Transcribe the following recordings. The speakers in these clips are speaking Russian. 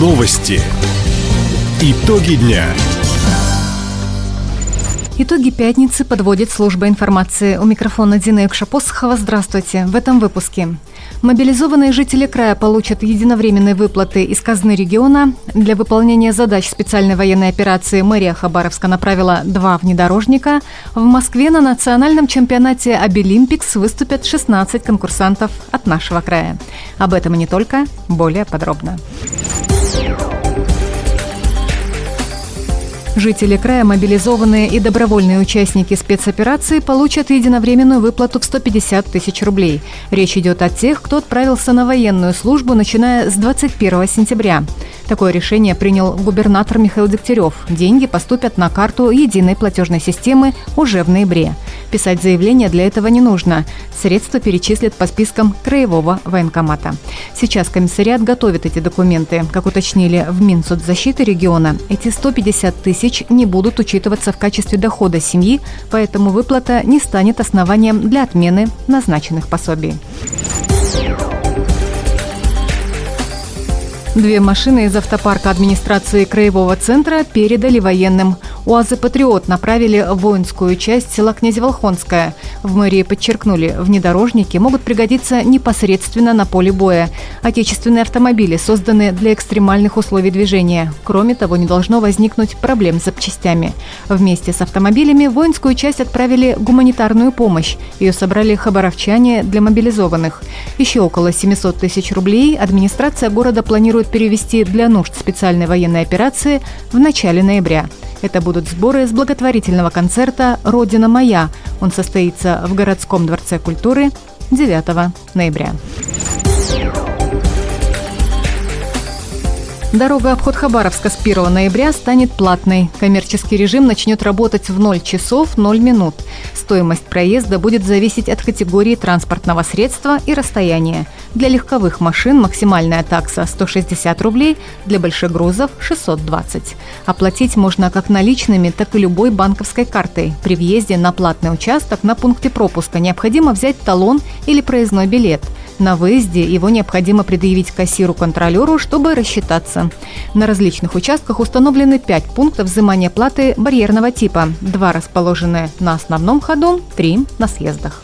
Новости. Итоги дня. Итоги пятницы подводит служба информации. У микрофона Дина Юкшапосхова. Здравствуйте. В этом выпуске. Мобилизованные жители края получат единовременные выплаты из казны региона. Для выполнения задач специальной военной операции мэрия Хабаровска направила два внедорожника. В Москве на национальном чемпионате Обилимпикс выступят 16 конкурсантов от нашего края. Об этом и не только, более подробно. Жители края, мобилизованные и добровольные участники спецоперации получат единовременную выплату в 150 тысяч рублей. Речь идет о тех, кто отправился на военную службу, начиная с 21 сентября. Такое решение принял губернатор Михаил Дегтярев. Деньги поступят на карту единой платежной системы уже в ноябре. Писать заявление для этого не нужно. Средства перечислят по спискам краевого военкомата. Сейчас комиссариат готовит эти документы. Как уточнили в Минсоцзащиты региона, эти 150 тысяч не будут учитываться в качестве дохода семьи, поэтому выплата не станет основанием для отмены назначенных пособий. Две машины из автопарка администрации Краевого центра передали военным. УАЗы «Патриот» направили в воинскую часть села Князеволхонское. В мэрии подчеркнули, внедорожники могут пригодиться непосредственно на поле боя. Отечественные автомобили созданы для экстремальных условий движения. Кроме того, не должно возникнуть проблем с запчастями. Вместе с автомобилями в воинскую часть отправили гуманитарную помощь. Ее собрали хабаровчане для мобилизованных. Еще около 700 тысяч рублей администрация города планирует перевести для нужд специальной военной операции в начале ноября. Это будут сборы с благотворительного концерта «Родина моя». Он состоится в городском дворце культуры 9 ноября. Дорога обход Хабаровска с 1 ноября станет платной. Коммерческий режим начнет работать в 0 часов 0 минут. Стоимость проезда будет зависеть от категории транспортного средства и расстояния. Для легковых машин максимальная такса 160 рублей, для больших грузов 620. Оплатить можно как наличными, так и любой банковской картой. При въезде на платный участок на пункте пропуска необходимо взять талон или проездной билет – на выезде его необходимо предъявить кассиру-контролеру, чтобы рассчитаться. На различных участках установлены 5 пунктов взимания платы барьерного типа. Два расположены на основном ходу, три на съездах.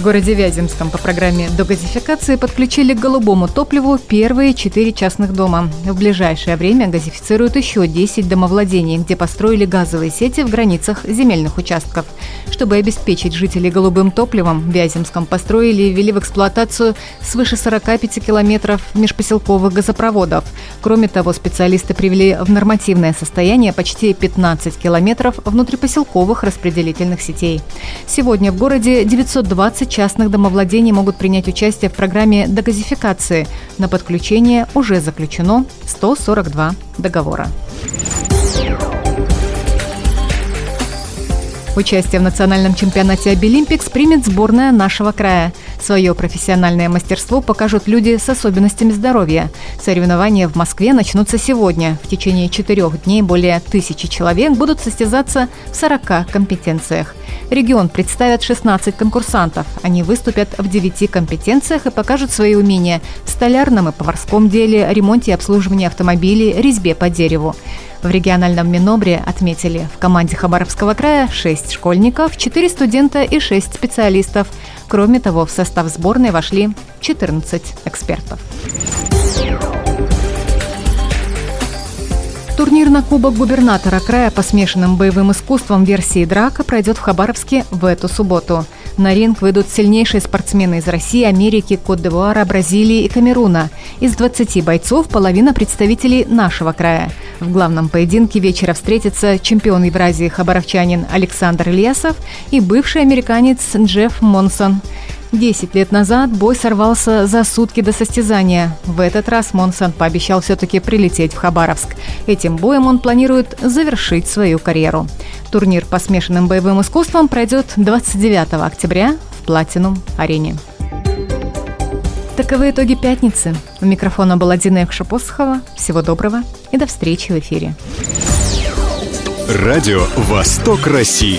В городе Вяземском по программе догазификации подключили к голубому топливу первые четыре частных дома. В ближайшее время газифицируют еще 10 домовладений, где построили газовые сети в границах земельных участков. Чтобы обеспечить жителей голубым топливом, в Вяземском построили и ввели в эксплуатацию свыше 45 километров межпоселковых газопроводов. Кроме того, специалисты привели в нормативное состояние почти 15 километров внутрипоселковых распределительных сетей. Сегодня в городе 920 частных домовладений могут принять участие в программе дегазификации. На подключение уже заключено 142 договора. Участие в национальном чемпионате Обилимпикс примет сборная нашего края. Свое профессиональное мастерство покажут люди с особенностями здоровья. Соревнования в Москве начнутся сегодня. В течение четырех дней более тысячи человек будут состязаться в 40 компетенциях. Регион представят 16 конкурсантов. Они выступят в 9 компетенциях и покажут свои умения в столярном и поварском деле, ремонте и обслуживании автомобилей, резьбе по дереву. В региональном Минобре отметили, в команде Хабаровского края 6 школьников, 4 студента и 6 специалистов. Кроме того, в состав сборной вошли 14 экспертов. Турнир на Кубок губернатора края по смешанным боевым искусствам версии драка пройдет в Хабаровске в эту субботу. На ринг выйдут сильнейшие спортсмены из России, Америки, Кот-д'Ивуара, Бразилии и Камеруна. Из 20 бойцов половина представителей нашего края. В главном поединке вечера встретятся чемпион Евразии хабаровчанин Александр Ильясов и бывший американец Джефф Монсон. Десять лет назад бой сорвался за сутки до состязания. В этот раз Монсон пообещал все-таки прилететь в Хабаровск. Этим боем он планирует завершить свою карьеру. Турнир по смешанным боевым искусствам пройдет 29 октября в Платинум-арене. Таковы итоги пятницы. У микрофона была Дина Якшапосхова. Всего доброго и до встречи в эфире. Радио «Восток России».